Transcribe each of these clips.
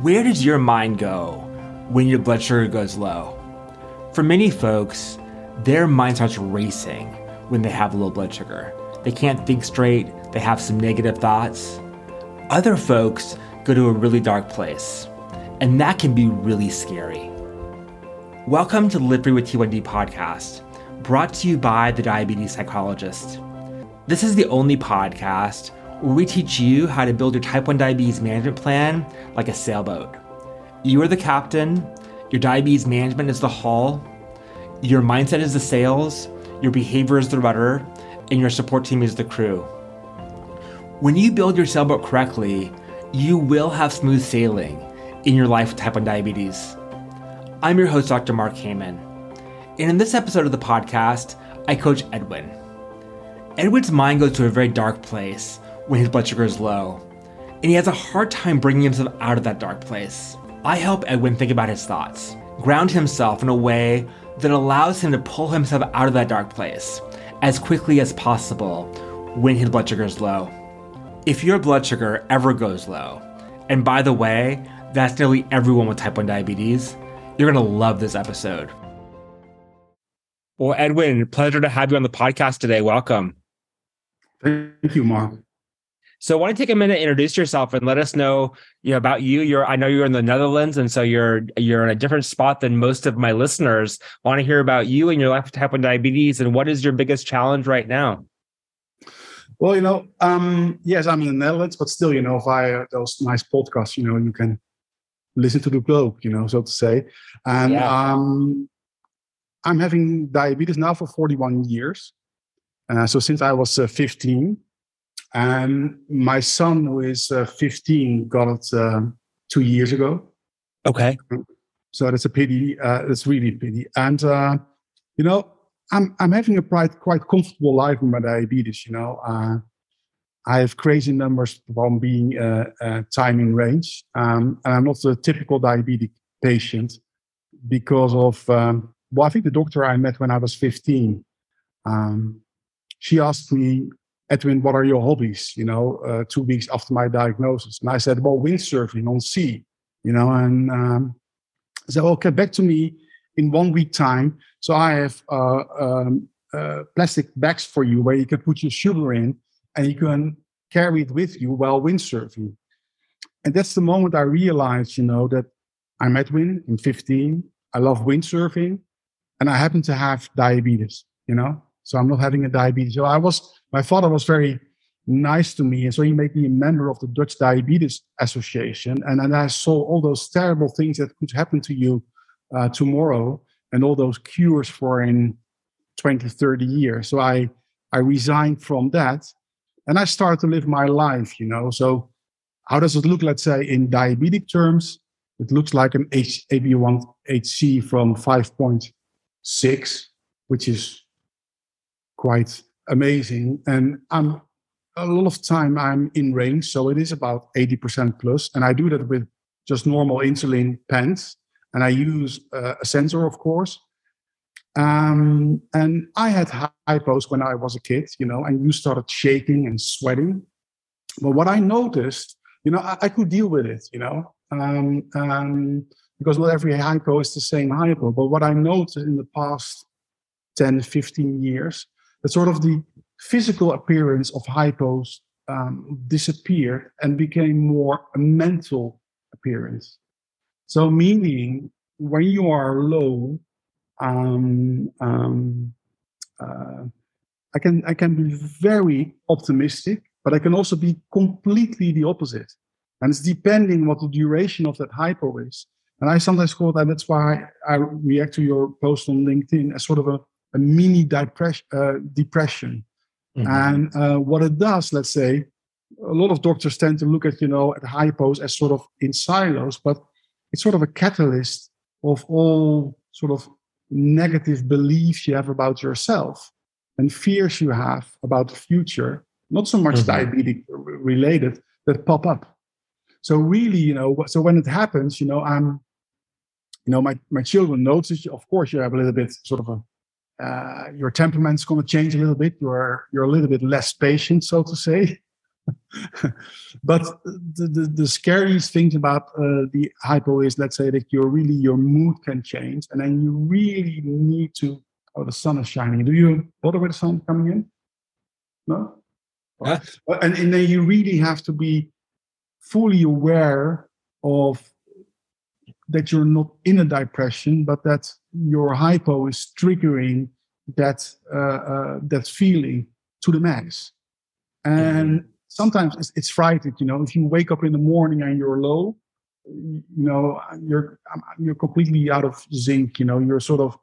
Where does your mind go when your blood sugar goes low? For many folks, their mind starts racing when they have low blood sugar. They can't think straight, they have some negative thoughts. Other folks go to a really dark place, and that can be really scary. Welcome to the Live Free with T1D podcast, brought to you by the Diabetes Psychologist. This is the only podcast where we teach you how to build your type 1 diabetes management plan like a sailboat. You are the captain, your diabetes management is the hull, your mindset is the sails, your behavior is the rudder, and your support team is the crew. When you build your sailboat correctly, you will have smooth sailing in your life with type 1 diabetes. I'm your host, Dr. Mark Heyman. And in this episode of the podcast, I coach Edwin. Edwin's mind goes to a very dark place when his blood sugar is low, and he has a hard time bringing himself out of that dark place. I help Edwin think about his thoughts, ground himself in a way that allows him to pull himself out of that dark place as quickly as possible when his blood sugar is low. If your blood sugar ever goes low, and by the way, that's nearly everyone with type 1 diabetes, you're gonna love this episode. Well, Edwin, pleasure to have you on the podcast today. Welcome. Thank you, Mark. So, I want to take a minute to introduce yourself and let us know, you know, about you. You're, I know you're in the Netherlands, and so you're you're in a different spot than most of my listeners. I want to hear about you and your life with type one diabetes, and what is your biggest challenge right now? Well, you know, um, yes, I'm in the Netherlands, but still, you know, via those nice podcasts, you know, you can listen to the globe, you know, so to say. And yeah. um, I'm having diabetes now for 41 years. Uh, so since I was uh, 15, and my son, who is uh, 15, got it uh, two years ago. Okay. So that's a pity. Uh, that's really a pity. And uh, you know, I'm I'm having a quite quite comfortable life with my diabetes. You know, uh, I have crazy numbers from being uh, uh, time in range, um, and I'm not a typical diabetic patient because of. Um, well, I think the doctor I met when I was 15. Um, she asked me Edwin, what are your hobbies? You know, uh, two weeks after my diagnosis. And I said, well, windsurfing on sea, you know, and um, said, okay, back to me in one week time. So I have uh, um, uh, plastic bags for you where you can put your sugar in and you can carry it with you while windsurfing. And that's the moment I realized, you know, that I'm Edwin, I'm 15, I love windsurfing, and I happen to have diabetes, you know? So I'm not having a diabetes. So I was my father was very nice to me. And so he made me a member of the Dutch Diabetes Association. And then I saw all those terrible things that could happen to you uh, tomorrow and all those cures for in 20, 30 years. So I, I resigned from that and I started to live my life, you know. So how does it look, let's say, in diabetic terms? It looks like an H- HbA1c from 5.6, which is quite amazing. And I'm a lot of time I'm in range, so it is about 80% plus. And I do that with just normal insulin pens. And I use uh, a sensor, of course. Um, and I had hypos when I was a kid, you know, and you started shaking and sweating. But what I noticed, you know, I, I could deal with it, you know, um, um, because not every hypo is the same hypo. But what I noticed in the past 10, 15 years that sort of the physical appearance of hypos um, disappeared and became more a mental appearance. So, meaning when you are low, um, um, uh, I can I can be very optimistic, but I can also be completely the opposite. And it's depending what the duration of that hypo is. And I sometimes call that, that's why I react to your post on LinkedIn as sort of a a mini depression. Uh, depression. Mm-hmm. And uh, what it does, let's say, a lot of doctors tend to look at you know at hypos as sort of in silos, but it's sort of a catalyst of all sort of negative beliefs you have about yourself and fears you have about the future, not so much mm-hmm. diabetic related, that pop up. So really, you know, so when it happens, you know, I'm, you know, my my children notice. Of course, you have a little bit sort of a uh, your temperament's going to change a little bit. You're you're a little bit less patient, so to say. but the, the, the, scariest thing about uh, the hypo is, let's say that you're really your mood can change, and then you really need to. Oh, the sun is shining. Do you bother with the sun coming in? No. Yeah. And, and then you really have to be fully aware of that you're not in a depression, but that your hypo is triggering that uh, uh, that feeling to the max. And mm-hmm. sometimes it's, it's frightening, you know. If you wake up in the morning and you're low, you know, you're you're completely out of zinc. You know, you're sort of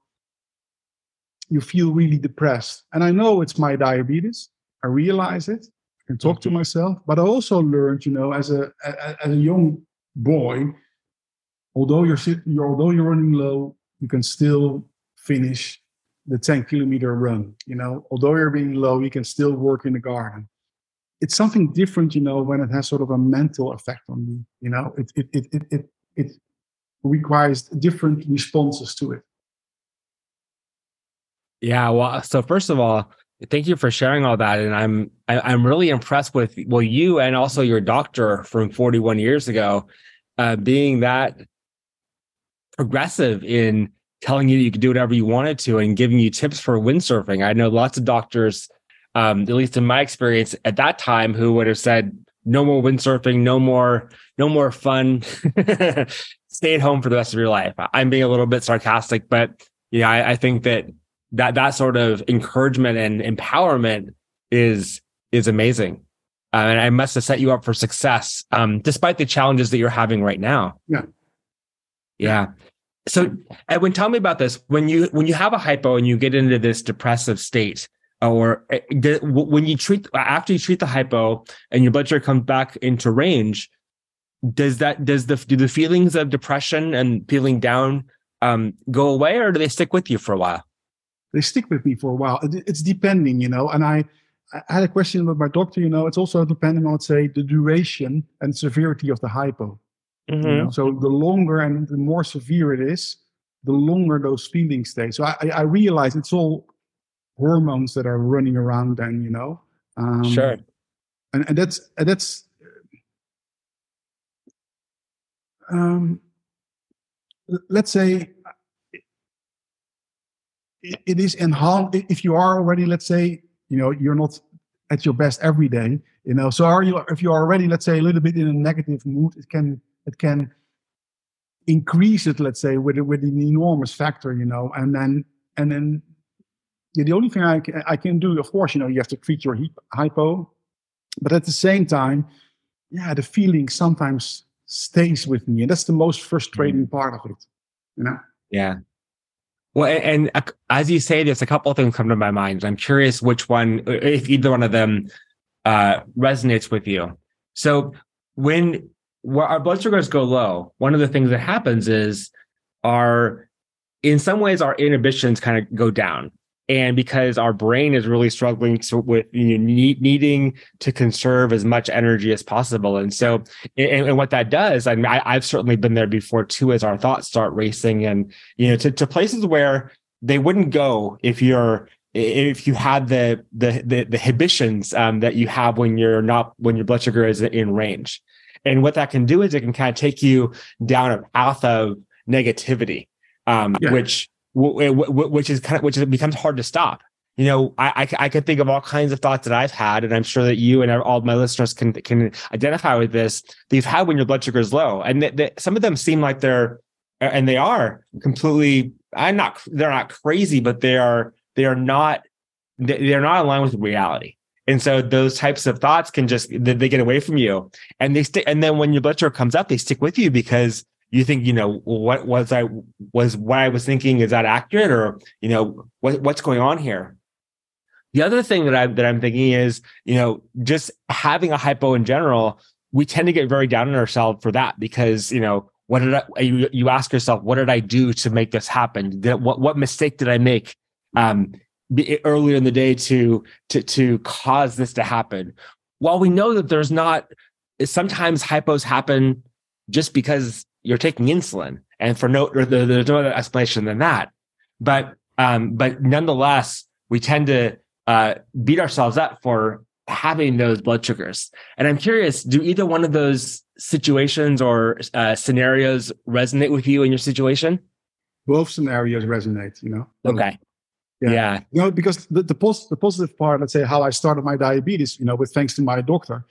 you feel really depressed. And I know it's my diabetes. I realize it. I can talk to mm-hmm. myself, but I also learned, you know, as a as a young boy, although you're, you're although you're running low, you can still finish the 10 kilometer run. You know, although you're being low, you can still work in the garden. It's something different, you know, when it has sort of a mental effect on you. You know, it it it it it, it requires different responses to it. Yeah, well, so first of all, thank you for sharing all that, and I'm I, am i am really impressed with well you and also your doctor from 41 years ago, uh, being that progressive in telling you you could do whatever you wanted to and giving you tips for windsurfing. I know lots of doctors, um, at least in my experience at that time, who would have said, no more windsurfing, no more, no more fun. Stay at home for the rest of your life. I'm being a little bit sarcastic, but yeah, I, I think that that that sort of encouragement and empowerment is is amazing. Uh, and I must have set you up for success, um, despite the challenges that you're having right now. Yeah. Yeah. So Edwin, tell me about this. When you when you have a hypo and you get into this depressive state, or eh, when you treat after you treat the hypo and your blood sugar comes back into range, does that does the do the feelings of depression and feeling down um, go away, or do they stick with you for a while? They stick with me for a while. It's depending, you know. And I I had a question with my doctor. You know, it's also depending on, say, the duration and severity of the hypo. Mm-hmm. You know? So the longer and the more severe it is, the longer those feelings stay. So I, I realize it's all hormones that are running around then, you know. Um, sure. And, and that's and that's um, let's say it, it is enhanced if you are already let's say you know you're not at your best every day you know so are you if you're already let's say a little bit in a negative mood it can it can increase it, let's say, with with an enormous factor, you know, and then and then yeah, the only thing I can, I can do, of course, you know, you have to treat your hypo, but at the same time, yeah, the feeling sometimes stays with me, and that's the most frustrating mm-hmm. part of it, you know. Yeah. Well, and, and as you say this, a couple of things come to my mind. I'm curious which one, if either one of them uh, resonates with you. So when where our blood sugars go low, one of the things that happens is our, in some ways, our inhibitions kind of go down. And because our brain is really struggling to, with you know, need, needing to conserve as much energy as possible. And so, and, and what that does, I mean, I, have certainly been there before too, as our thoughts start racing and, you know, to, to places where they wouldn't go if you're if you had the the the, the inhibitions um, that you have when you're not when your blood sugar is in range. And what that can do is it can kind of take you down a path of negativity, um, yeah. which which is kind of which becomes hard to stop. You know, I, I I can think of all kinds of thoughts that I've had, and I'm sure that you and all my listeners can can identify with this. That you've had when your blood sugar is low, and some of them seem like they're and they are completely. I'm not. They're not crazy, but they are. They are not. They're not aligned with reality. And so those types of thoughts can just they get away from you, and they stick. And then when your blood sugar comes up, they stick with you because you think, you know, what was I was what I was thinking is that accurate, or you know, what what's going on here? The other thing that I that I'm thinking is, you know, just having a hypo in general, we tend to get very down on ourselves for that because you know what did I, you, you ask yourself, what did I do to make this happen? Did, what, what mistake did I make? Um, earlier in the day to to to cause this to happen while we know that there's not sometimes hypos happen just because you're taking insulin and for no there's no other explanation than that but um but nonetheless we tend to uh beat ourselves up for having those blood sugars. And I'm curious, do either one of those situations or uh, scenarios resonate with you in your situation? Both scenarios resonate, you know. Okay. Yeah. yeah. You know, because the, the, pos- the positive part, let's say how I started my diabetes, you know, with thanks to my doctor,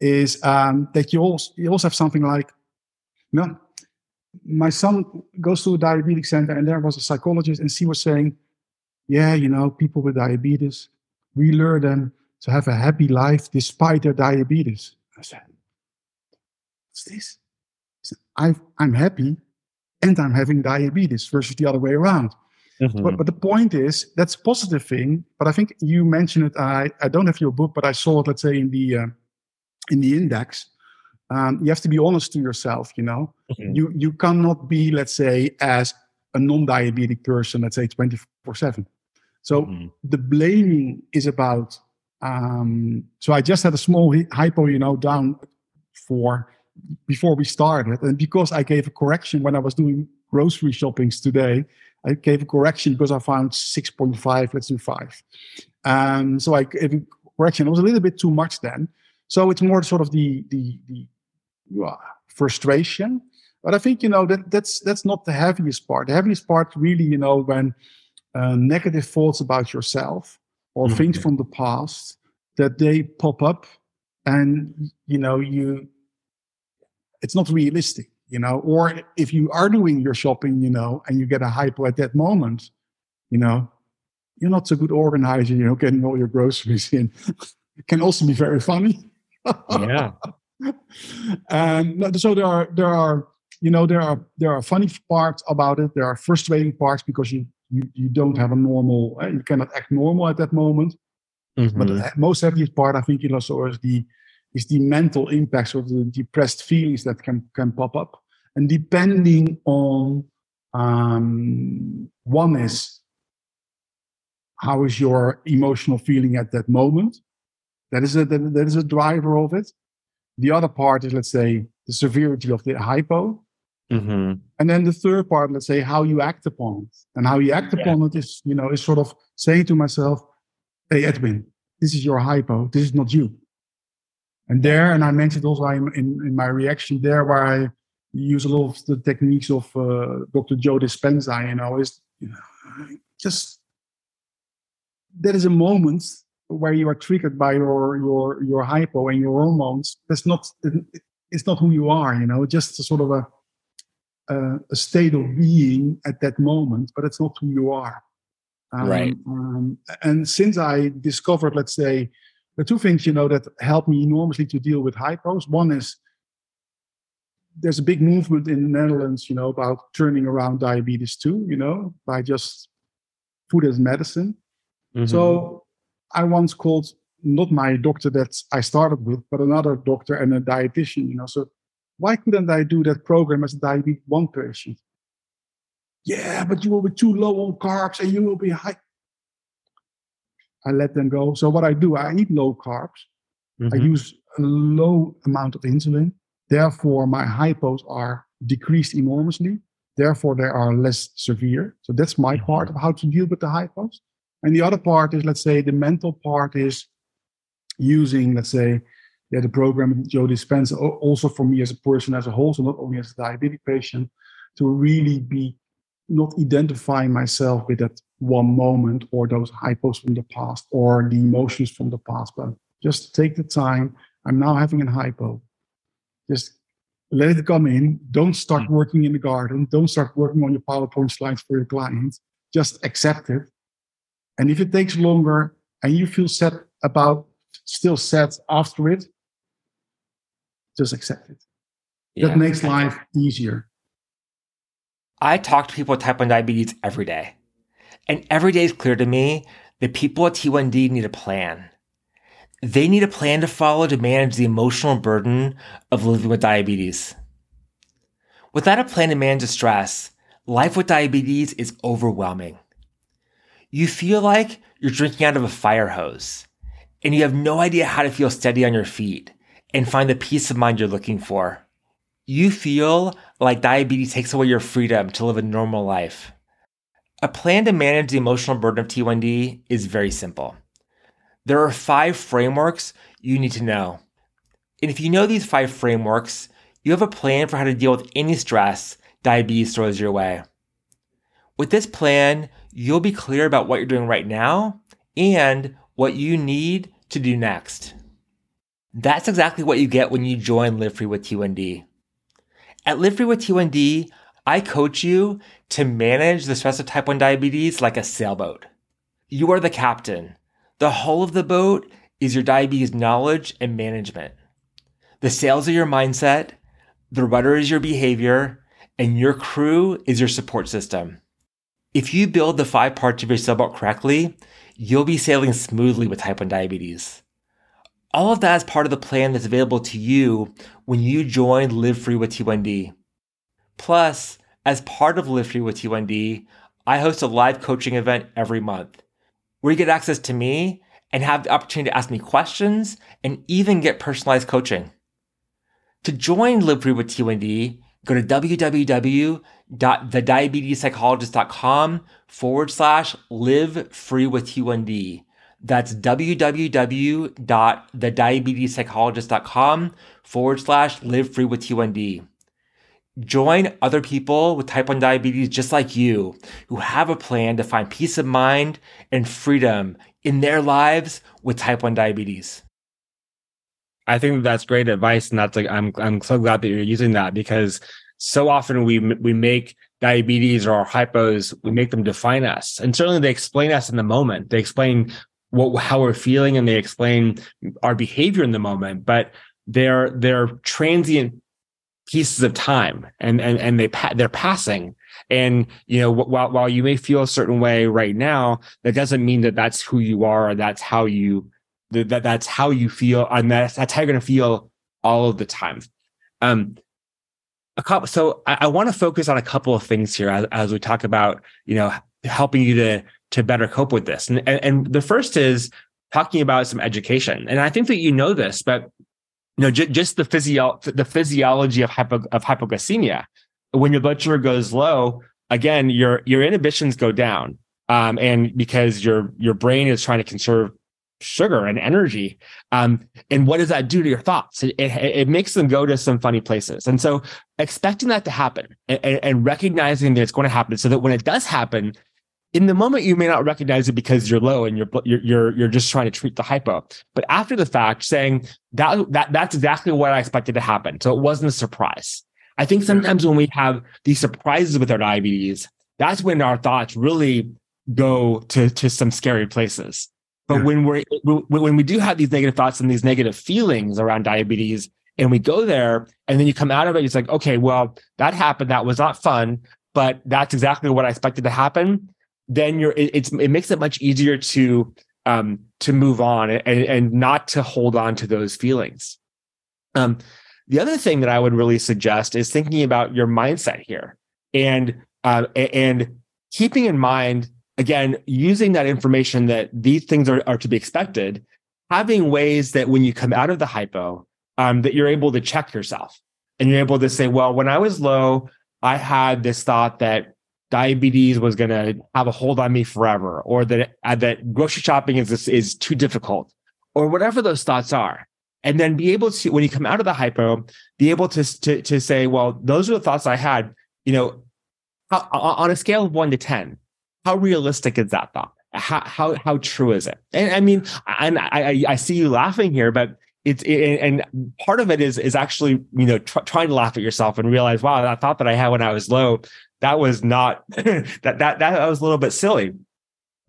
is um, that you also, you also have something like, you know, my son goes to a diabetic center and there was a psychologist and she was saying, yeah, you know, people with diabetes, we lure them to have a happy life despite their diabetes. I said, what's this? I am happy and I'm having diabetes versus the other way around. Mm-hmm. But, but the point is, that's a positive thing. But I think you mentioned it. I, I don't have your book, but I saw it, let's say, in the, uh, in the index. Um, you have to be honest to yourself, you know. Mm-hmm. You, you cannot be, let's say, as a non-diabetic person, let's say 24 7. So mm-hmm. the blaming is about um, so I just had a small hypo, you know, down for before we started. And because I gave a correction when I was doing grocery shoppings today, I gave a correction because I found 6.5, let's do five. Um, so I gave a correction. It was a little bit too much then. So it's more sort of the, the, the uh, frustration. But I think, you know, that that's, that's not the heaviest part. The heaviest part really, you know, when uh, negative thoughts about yourself or mm-hmm. things from the past that they pop up and you know you it's not realistic you know or if you are doing your shopping you know and you get a hypo at that moment you know you're not so good organizer you know getting all your groceries in it can also be very funny yeah and so there are there are you know there are there are funny parts about it there are frustrating parts because you you, you don't have a normal, uh, you cannot act normal at that moment. Mm-hmm. But the most heaviest part, I think, also is the is the mental impacts of the depressed feelings that can can pop up. And depending on um, one is how is your emotional feeling at that moment. That is a that, that is a driver of it. The other part is, let's say, the severity of the hypo. Mm-hmm. And then the third part, let's say, how you act upon it. And how you act yeah. upon it is, you know, is sort of saying to myself, hey, Edwin, this is your hypo. This is not you. And there, and I mentioned also in, in my reaction there, where I use a lot of the techniques of uh, Dr. Joe Dispenza, you know, is you know, just there is a moment where you are triggered by your your your hypo and your hormones. That's not it's not who you are, you know, just a sort of a uh, a state of being at that moment, but it's not who you are. Um, right. Um, and since I discovered, let's say, the two things you know that helped me enormously to deal with hypos. One is there's a big movement in the Netherlands, you know, about turning around diabetes two, you know, by just food as medicine. Mm-hmm. So I once called not my doctor that I started with, but another doctor and a dietitian, you know. So why couldn't I do that program as a diabetes one patient? Yeah, but you will be too low on carbs and you will be high. I let them go. So what I do, I eat low carbs. Mm-hmm. I use a low amount of insulin. Therefore, my hypos are decreased enormously. Therefore, they are less severe. So that's my mm-hmm. part of how to deal with the hypos. And the other part is, let's say, the mental part is using, let's say, yeah, the program Joe Dispenza also for me as a person as a whole, so not only as a diabetic patient, to really be not identifying myself with that one moment or those hypos from the past or the emotions from the past, but just take the time. I'm now having a hypo. Just let it come in. Don't start mm. working in the garden. Don't start working on your PowerPoint slides for your clients. Just accept it. And if it takes longer and you feel sad about, still sad after it, just accept it. Yeah, that makes life easier. I talk to people with type 1 diabetes every day. And every day is clear to me that people at T1D need a plan. They need a plan to follow to manage the emotional burden of living with diabetes. Without a plan to manage the stress, life with diabetes is overwhelming. You feel like you're drinking out of a fire hose, and you have no idea how to feel steady on your feet and find the peace of mind you're looking for. You feel like diabetes takes away your freedom to live a normal life. A plan to manage the emotional burden of T1D is very simple. There are five frameworks you need to know. And if you know these five frameworks, you have a plan for how to deal with any stress diabetes throws your way. With this plan, you'll be clear about what you're doing right now and what you need to do next. That's exactly what you get when you join Live Free with T1D. At Live Free with T1D, I coach you to manage the stress of type 1 diabetes like a sailboat. You are the captain. The hull of the boat is your diabetes knowledge and management. The sails are your mindset, the rudder is your behavior, and your crew is your support system. If you build the five parts of your sailboat correctly, you'll be sailing smoothly with type 1 diabetes. All of that is part of the plan that's available to you when you join Live Free with T1D. Plus, as part of Live Free with T1D, I host a live coaching event every month where you get access to me and have the opportunity to ask me questions and even get personalized coaching. To join Live Free with T1D, go to www.thediabetespsychologist.com forward slash live free with T1D. That's www.thediabetespsychologist.com forward slash live free with T1D. Join other people with type 1 diabetes just like you who have a plan to find peace of mind and freedom in their lives with type 1 diabetes. I think that's great advice, and that's like I'm I'm so glad that you're using that because so often we we make diabetes or our hypos we make them define us, and certainly they explain us in the moment. They explain what how we're feeling and they explain our behavior in the moment, but they're they're transient pieces of time and and and they they're passing. And you know while while you may feel a certain way right now that doesn't mean that that's who you are or that's how you that that's how you feel and that's that's how you're going to feel all of the time. Um a couple so i, I want to focus on a couple of things here as, as we talk about you know helping you to to better cope with this. And, and and the first is talking about some education. And i think that you know this but you know, j- just the physio the physiology of hypo of hypoglycemia. When your blood sugar goes low, again, your your inhibitions go down, um, and because your your brain is trying to conserve sugar and energy, um, and what does that do to your thoughts? It, it, it, makes them go to some funny places, and so expecting that to happen and, and recognizing that it's going to happen, so that when it does happen, in the moment you may not recognize it because you're low and you're you're you're, you're just trying to treat the hypo. But after the fact saying that that that's exactly what i expected to happen. So it wasn't a surprise. I think sometimes when we have these surprises with our diabetes that's when our thoughts really go to to some scary places. But yeah. when we're when we do have these negative thoughts and these negative feelings around diabetes and we go there and then you come out of it it's like okay well that happened. That was not fun but that's exactly what i expected to happen then you're it, it's it makes it much easier to um to move on and, and not to hold on to those feelings. Um, the other thing that I would really suggest is thinking about your mindset here and uh, and keeping in mind again using that information that these things are, are to be expected having ways that when you come out of the hypo um, that you're able to check yourself and you're able to say well when i was low i had this thought that diabetes was going to have a hold on me forever, or that uh, that grocery shopping is is too difficult, or whatever those thoughts are, and then be able to when you come out of the hypo, be able to to to say, well, those are the thoughts I had. You know, how, on a scale of one to ten, how realistic is that thought? How how how true is it? And I mean, and I I see you laughing here, but it's it, and part of it is is actually you know tr- trying to laugh at yourself and realize wow that thought that I had when I was low that was not that that that was a little bit silly.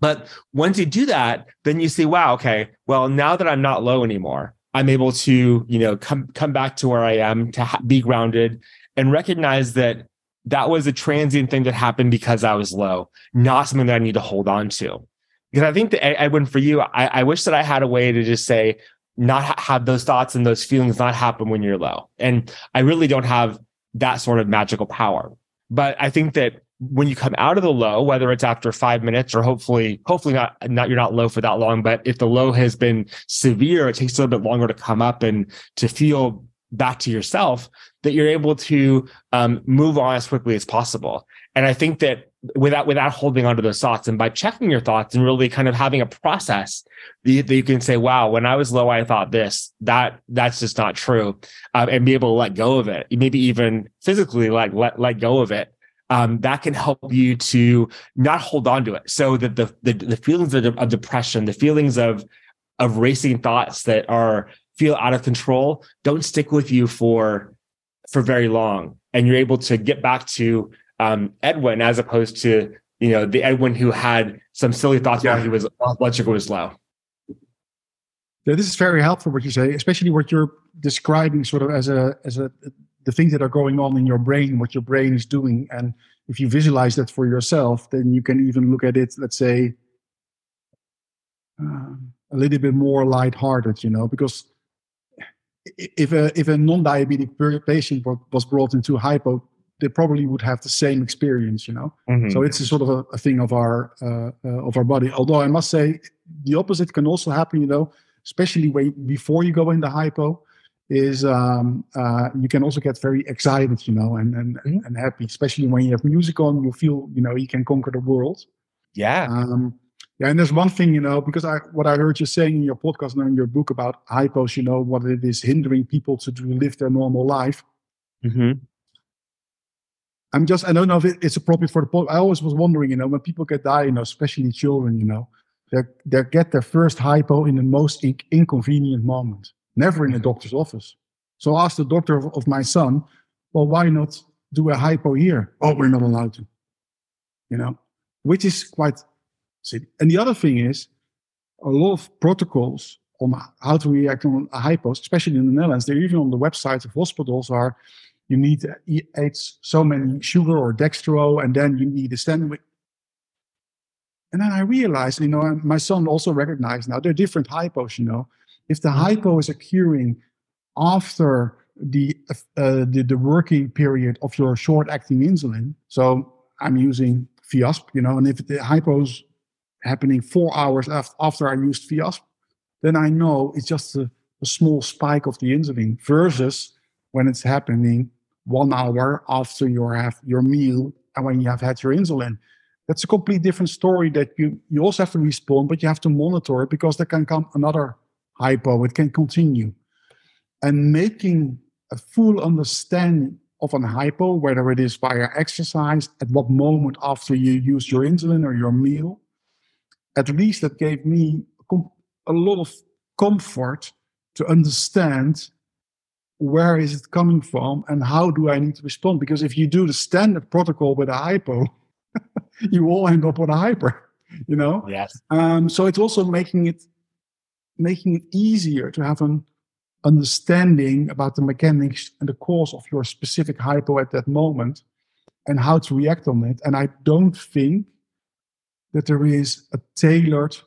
But once you do that, then you see, wow, okay, well, now that I'm not low anymore, I'm able to, you know, come come back to where I am to ha- be grounded and recognize that that was a transient thing that happened because I was low, not something that I need to hold on to. Because I think that Edwin, for you, I, I wish that I had a way to just say, not ha- have those thoughts and those feelings not happen when you're low. And I really don't have that sort of magical power. But I think that when you come out of the low, whether it's after five minutes or hopefully, hopefully not, not you're not low for that long, but if the low has been severe, it takes a little bit longer to come up and to feel back to yourself, that you're able to um, move on as quickly as possible. And I think that without without holding on to those thoughts. And by checking your thoughts and really kind of having a process that you, can say wow when i was low i thought this. That that's just not true um, and be able to let go of it. Maybe even physically like let, let go of it. Um, that can help you to not hold on to it. So that the the, the feelings of, of depression the feelings of of racing thoughts that are feel out of control don't stick with you for for very long. And you're able to get back to um, Edwin as opposed to you know the Edwin who had some silly thoughts yeah. while he was blood sugar was low. Yeah, this is very helpful what you say, especially what you're describing sort of as a as a the things that are going on in your brain, what your brain is doing, and if you visualize that for yourself, then you can even look at it. Let's say uh, a little bit more lighthearted, you know, because if a if a non-diabetic patient was brought into hypo they probably would have the same experience, you know. Mm-hmm. So it's a sort of a, a thing of our uh, uh, of our body. Although I must say, the opposite can also happen, you know, especially when before you go into hypo, is um, uh, you can also get very excited, you know, and and, mm-hmm. and happy, especially when you have music on. You feel, you know, you can conquer the world. Yeah. Um, yeah, and there's one thing, you know, because I what I heard you saying in your podcast and in your book about hypos, you know, what it is hindering people to, to live their normal life. Mm-hmm. I'm just, I don't know if it, it's appropriate for the podcast. I always was wondering, you know, when people get die, you know, especially children, you know, they they get their first hypo in the most in- inconvenient moment, never in a mm-hmm. doctor's office. So I asked the doctor of, of my son, well, why not do a hypo here? Oh, we're not allowed to, you know, which is quite silly. And the other thing is, a lot of protocols on how to react on a hypos, especially in the Netherlands, they're even on the websites of hospitals are you need to eat so many sugar or dextro, and then you need a standing weight. And then I realized, you know, my son also recognized now there are different hypos, you know. If the mm-hmm. hypo is occurring after the, uh, the, the working period of your short acting insulin, so I'm using Fiasp, you know, and if the hypo is happening four hours after, after I used Fiasp, then I know it's just a, a small spike of the insulin versus when it's happening one hour after you have your meal and when you have had your insulin. That's a completely different story that you, you also have to respond, but you have to monitor it because there can come another hypo, it can continue. And making a full understanding of an hypo, whether it is via exercise, at what moment after you use your insulin or your meal, at least that gave me a lot of comfort to understand where is it coming from and how do I need to respond? Because if you do the standard protocol with a hypo, you all end up with a hyper, you know? Yes. Um, so it's also making it making it easier to have an understanding about the mechanics and the cause of your specific hypo at that moment and how to react on it. And I don't think that there is a tailored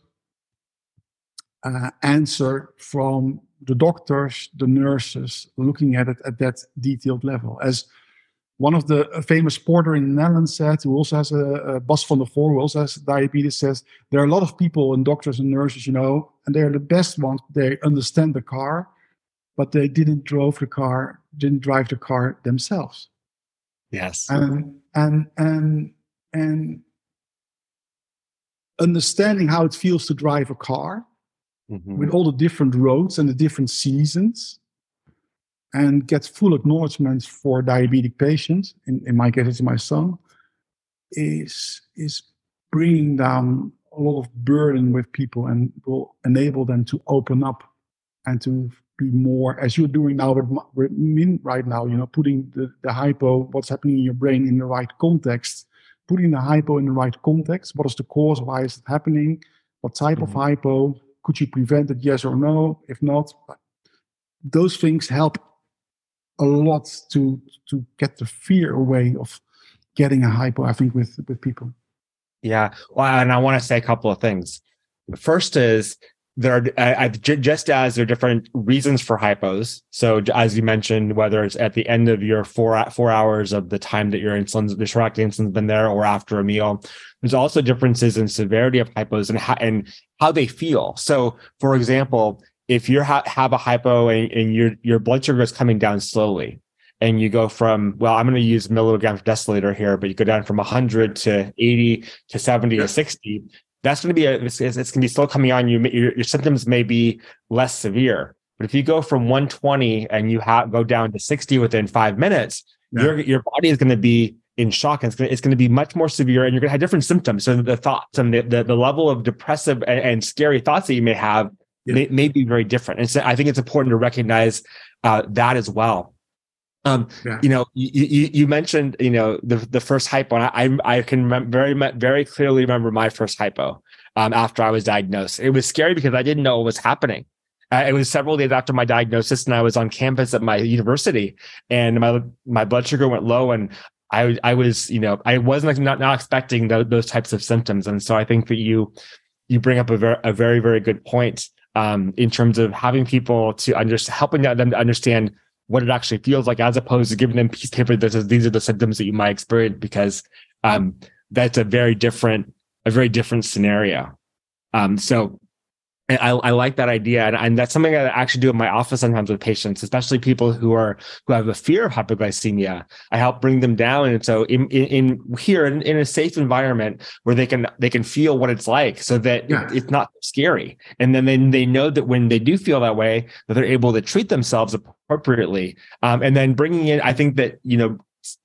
uh, answer from the doctors, the nurses, looking at it at that detailed level. As one of the famous porter in the Netherlands said, who also has a, a Bas van de Goor, who also has diabetes, says there are a lot of people and doctors and nurses, you know, and they're the best ones. They understand the car, but they didn't drive the car, didn't drive the car themselves. Yes. And and and and understanding how it feels to drive a car mm-hmm. with all the different roads and the different seasons and get full acknowledgement for diabetic patients, in, in my case, it's my son, is, is bringing down a lot of burden with people and will enable them to open up and to be more, as you're doing now with, with me right now, you know, putting the, the hypo, what's happening in your brain in the right context, putting the hypo in the right context. What is the cause? Why is it happening? What type mm-hmm. of hypo? Could you prevent it? Yes or no? If not, those things help a lot to to get the fear away of getting a hypo. I think with with people. Yeah, well, and I want to say a couple of things. The first is there are just as there are different reasons for hypos. So as you mentioned, whether it's at the end of your four four hours of the time that your insulin's the short insulin's been there, or after a meal, there's also differences in severity of hypos and how, and how they feel. So, for example, if you ha- have a hypo and, and your your blood sugar is coming down slowly, and you go from well i'm going to use milligrams per deciliter here but you go down from 100 to 80 to 70 to 60 that's going to be a, it's, it's going to be still coming on you your, your, symptoms may be less severe but if you go from 120 and you have go down to 60 within five minutes yeah. your your body is going to be in shock and it's going, to, it's going to be much more severe and you're going to have different symptoms so the thoughts and the, the, the level of depressive and, and, scary thoughts that you may have yeah. may, may be very different and so i think it's important to recognize uh, that as well um, yeah. you know, you, you, mentioned, you know, the, the first hypo and I, I can remember very, very clearly remember my first hypo, um, after I was diagnosed. It was scary because I didn't know what was happening. Uh, it was several days after my diagnosis and I was on campus at my university and my, my blood sugar went low and I, I was, you know, I wasn't not, not expecting those, those types of symptoms. And so I think that you, you bring up a very, a very, very good point, um, in terms of having people to understand, helping them to understand what it actually feels like, as opposed to giving them piece of paper that says these are the symptoms that you might experience, because um, that's a very different, a very different scenario. Um, so I, I, like that idea, and, and, that's something I actually do in my office sometimes with patients, especially people who are who have a fear of hypoglycemia. I help bring them down, and so in, in, in here in, in, a safe environment where they can they can feel what it's like, so that yeah. it, it's not scary, and then they they know that when they do feel that way, that they're able to treat themselves appropriately, um, and then bringing in. I think that you know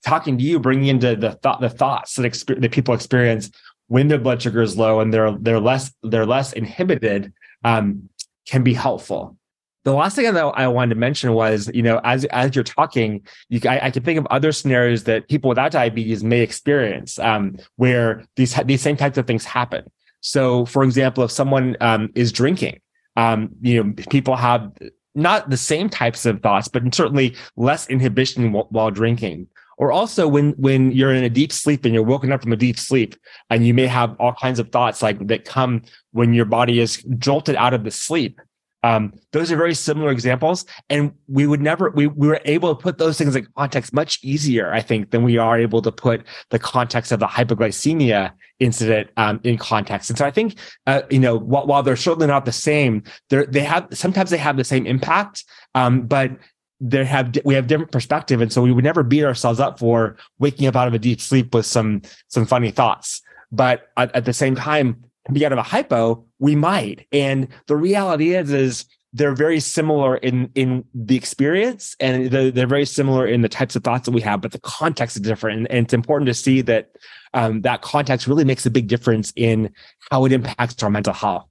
talking to you, bringing into the thought the thoughts that that people experience when their blood sugar is low and they're they're less they're less inhibited um, can be helpful. The last thing that I wanted to mention was, you know, as as you're talking, you, I, I can think of other scenarios that people without diabetes may experience, um, where these these same types of things happen. So, for example, if someone um, is drinking, um, you know, people have not the same types of thoughts, but certainly less inhibition while, while drinking. Or also when when you're in a deep sleep and you're woken up from a deep sleep and you may have all kinds of thoughts like that come when your body is jolted out of the sleep um, those are very similar examples and we would never we, we were able to put those things in context much easier i think than we are able to put the context of the hypoglycemia incident um, in context. And so i think uh, you know while, while, they're certainly not the same they're they have sometimes they have the same impact um, but they have we have different perspective and so we would never beat ourselves up for waking up out of a deep sleep with some some funny thoughts. But at, at the same time be out of a hypo we might and the reality is is they're very similar in in the experience and they're, they're very similar in the types of thoughts that we have but the context is different and, and it's important to see that um, that context really makes a big difference in how it impacts our mental health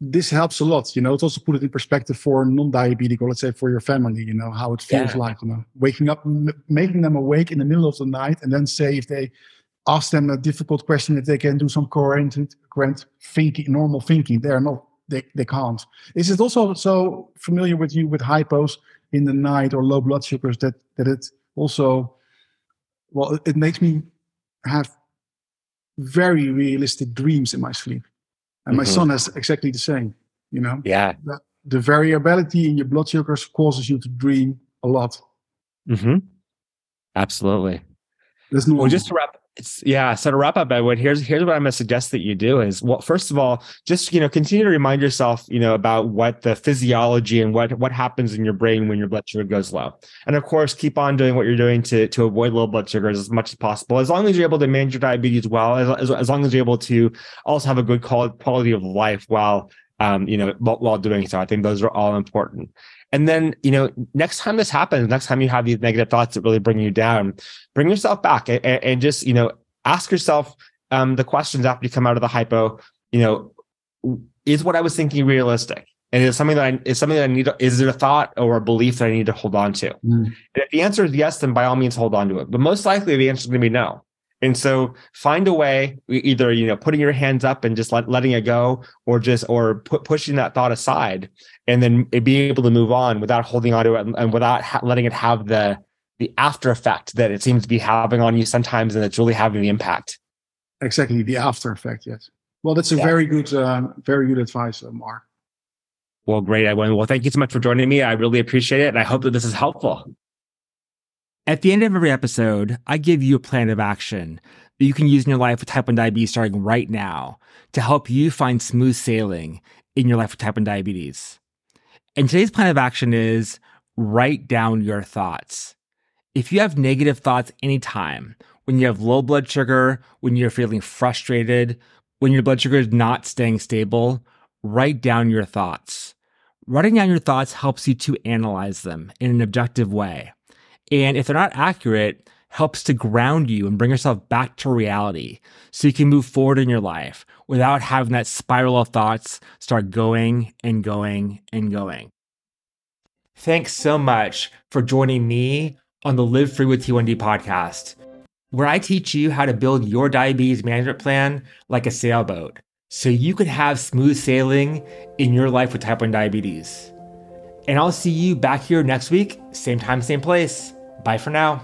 this helps a lot. You know, it also put it in perspective for non-diabetic, or let's say for your family. You know how it feels yeah. like, you know, waking up, m- making them awake in the middle of the night, and then say if they ask them a difficult question, if they can do some coherent, coherent thinking, normal thinking, they're not. They, they can't. Is it also so familiar with you with hypos in the night or low blood sugars that that it also, well, it, makes me have very realistic dreams in my sleep. And my mm-hmm. son has exactly the same, you know? Yeah. The, the, variability in your blood sugars causes you to dream a lot. Mm-hmm. Absolutely. Well, just to wrap yeah. So to wrap up, Edward, here's here's what I'm gonna suggest that you do is well, first of all, just you know, continue to remind yourself, you know, about what the physiology and what what happens in your brain when your blood sugar goes low. And of course, keep on doing what you're doing to to avoid low blood sugars as much as possible. As long as you're able to manage your diabetes well, as, as, as long as you're able to also have a good quality of life while um, you know, while doing so. I think those are all important. And then, you know, next time this happens, next time you have these negative thoughts that really bring you down, bring yourself back and, and just, you know, ask yourself um, the questions after you come out of the hypo, you know, is what I was thinking realistic? And is something that I is something that I need to, is it a thought or a belief that I need to hold on to? Mm. And if the answer is yes, then by all means hold on to it. But most likely the answer is going to be no. And so find a way, either, you know, putting your hands up and just let, letting it go or just, or put, pushing that thought aside and then being able to move on without holding on to it and, and without ha- letting it have the, the after effect that it seems to be having on you sometimes. And it's really having the impact. Exactly. The after effect. Yes. Well, that's a yeah. very good, uh, very good advice, uh, Mark. Well, great. I Well, thank you so much for joining me. I really appreciate it. And I hope that this is helpful. At the end of every episode, I give you a plan of action that you can use in your life with type 1 diabetes starting right now to help you find smooth sailing in your life with type 1 diabetes. And today's plan of action is write down your thoughts. If you have negative thoughts anytime, when you have low blood sugar, when you're feeling frustrated, when your blood sugar is not staying stable, write down your thoughts. Writing down your thoughts helps you to analyze them in an objective way. And if they're not accurate, helps to ground you and bring yourself back to reality so you can move forward in your life without having that spiral of thoughts start going and going and going. Thanks so much for joining me on the Live Free with T1D podcast, where I teach you how to build your diabetes management plan like a sailboat so you can have smooth sailing in your life with type 1 diabetes. And I'll see you back here next week, same time, same place. Bye for now.